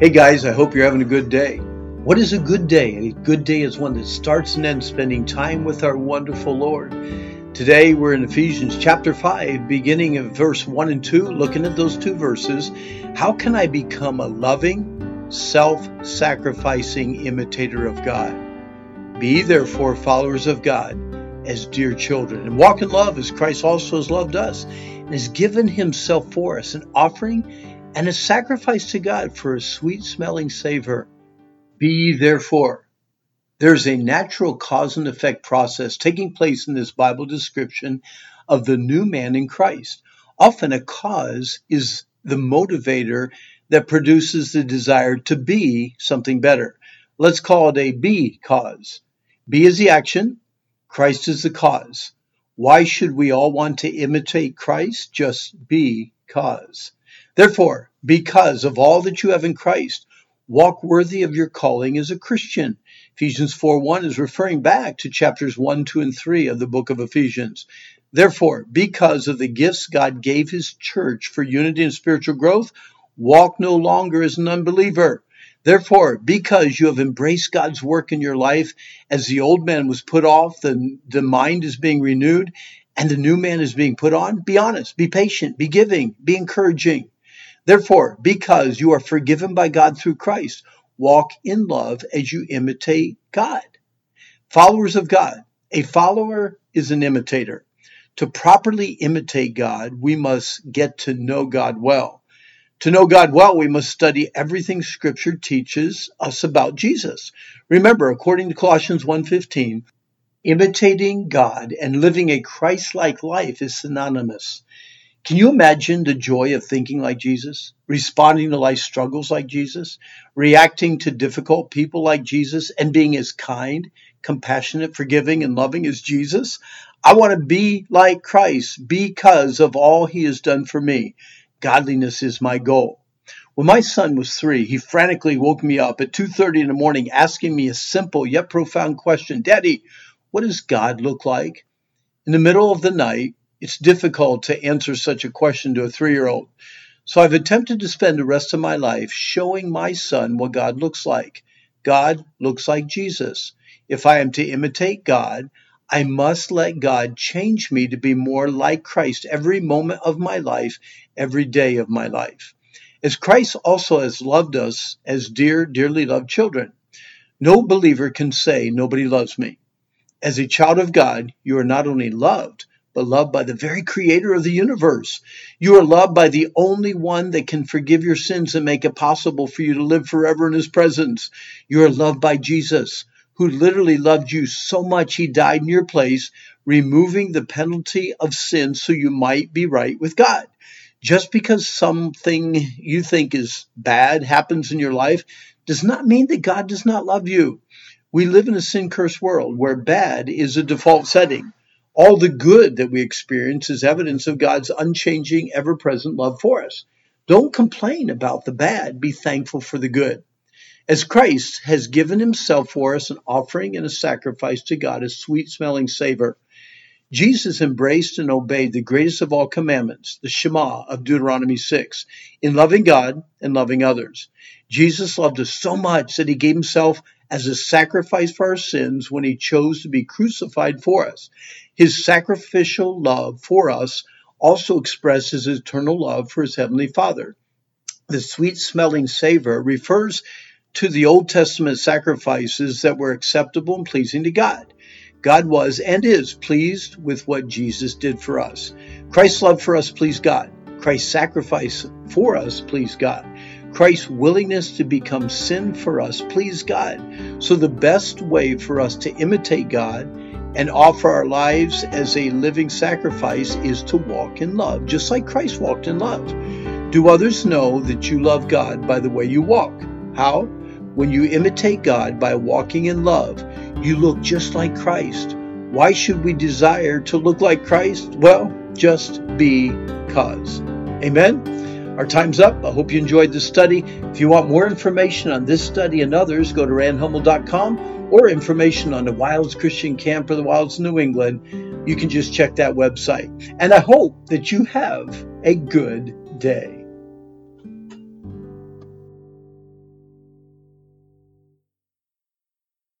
Hey guys, I hope you're having a good day. What is a good day? A good day is one that starts and ends spending time with our wonderful Lord. Today we're in Ephesians chapter 5, beginning of verse 1 and 2, looking at those two verses. How can I become a loving, self sacrificing imitator of God? Be therefore followers of God as dear children, and walk in love as Christ also has loved us and has given himself for us, an offering and a sacrifice to God for a sweet smelling savor. Be ye therefore. There's a natural cause and effect process taking place in this Bible description of the new man in Christ. Often a cause is the motivator that produces the desire to be something better. Let's call it a B cause. B is the action, Christ is the cause. Why should we all want to imitate Christ? Just be cause. Therefore, because of all that you have in Christ, walk worthy of your calling as a Christian. Ephesians 4 1 is referring back to chapters 1, 2, and 3 of the book of Ephesians. Therefore, because of the gifts God gave his church for unity and spiritual growth, walk no longer as an unbeliever. Therefore, because you have embraced God's work in your life, as the old man was put off, the, the mind is being renewed, and the new man is being put on, be honest, be patient, be giving, be encouraging. Therefore, because you are forgiven by God through Christ, walk in love as you imitate God. Followers of God. A follower is an imitator. To properly imitate God, we must get to know God well. To know God well, we must study everything scripture teaches us about Jesus. Remember, according to Colossians 1:15, imitating God and living a Christ-like life is synonymous. Can you imagine the joy of thinking like Jesus, responding to life's struggles like Jesus, reacting to difficult people like Jesus, and being as kind, compassionate, forgiving, and loving as Jesus? I want to be like Christ because of all he has done for me. Godliness is my goal. When my son was three, he frantically woke me up at 2.30 in the morning asking me a simple yet profound question. Daddy, what does God look like? In the middle of the night, it's difficult to answer such a question to a three year old. So I've attempted to spend the rest of my life showing my son what God looks like. God looks like Jesus. If I am to imitate God, I must let God change me to be more like Christ every moment of my life, every day of my life. As Christ also has loved us as dear, dearly loved children. No believer can say, Nobody loves me. As a child of God, you are not only loved, but loved by the very creator of the universe. You are loved by the only one that can forgive your sins and make it possible for you to live forever in his presence. You are loved by Jesus, who literally loved you so much he died in your place, removing the penalty of sin so you might be right with God. Just because something you think is bad happens in your life does not mean that God does not love you. We live in a sin cursed world where bad is a default setting. All the good that we experience is evidence of God's unchanging, ever present love for us. Don't complain about the bad, be thankful for the good. As Christ has given himself for us an offering and a sacrifice to God, a sweet smelling savor, Jesus embraced and obeyed the greatest of all commandments, the Shema of Deuteronomy 6, in loving God and loving others. Jesus loved us so much that he gave himself as a sacrifice for our sins when he chose to be crucified for us. His sacrificial love for us also expresses his eternal love for his heavenly Father. The sweet smelling savor refers to the Old Testament sacrifices that were acceptable and pleasing to God. God was and is pleased with what Jesus did for us. Christ's love for us pleased God. Christ's sacrifice for us pleased God. Christ's willingness to become sin for us pleased God. So the best way for us to imitate God and offer our lives as a living sacrifice is to walk in love, just like Christ walked in love. Do others know that you love God by the way you walk? How? When you imitate God by walking in love, you look just like Christ. Why should we desire to look like Christ? Well, just because. Amen. Our time's up. I hope you enjoyed the study. If you want more information on this study and others, go to randhummel.com or information on the Wilds Christian Camp or the Wilds New England. You can just check that website. And I hope that you have a good day.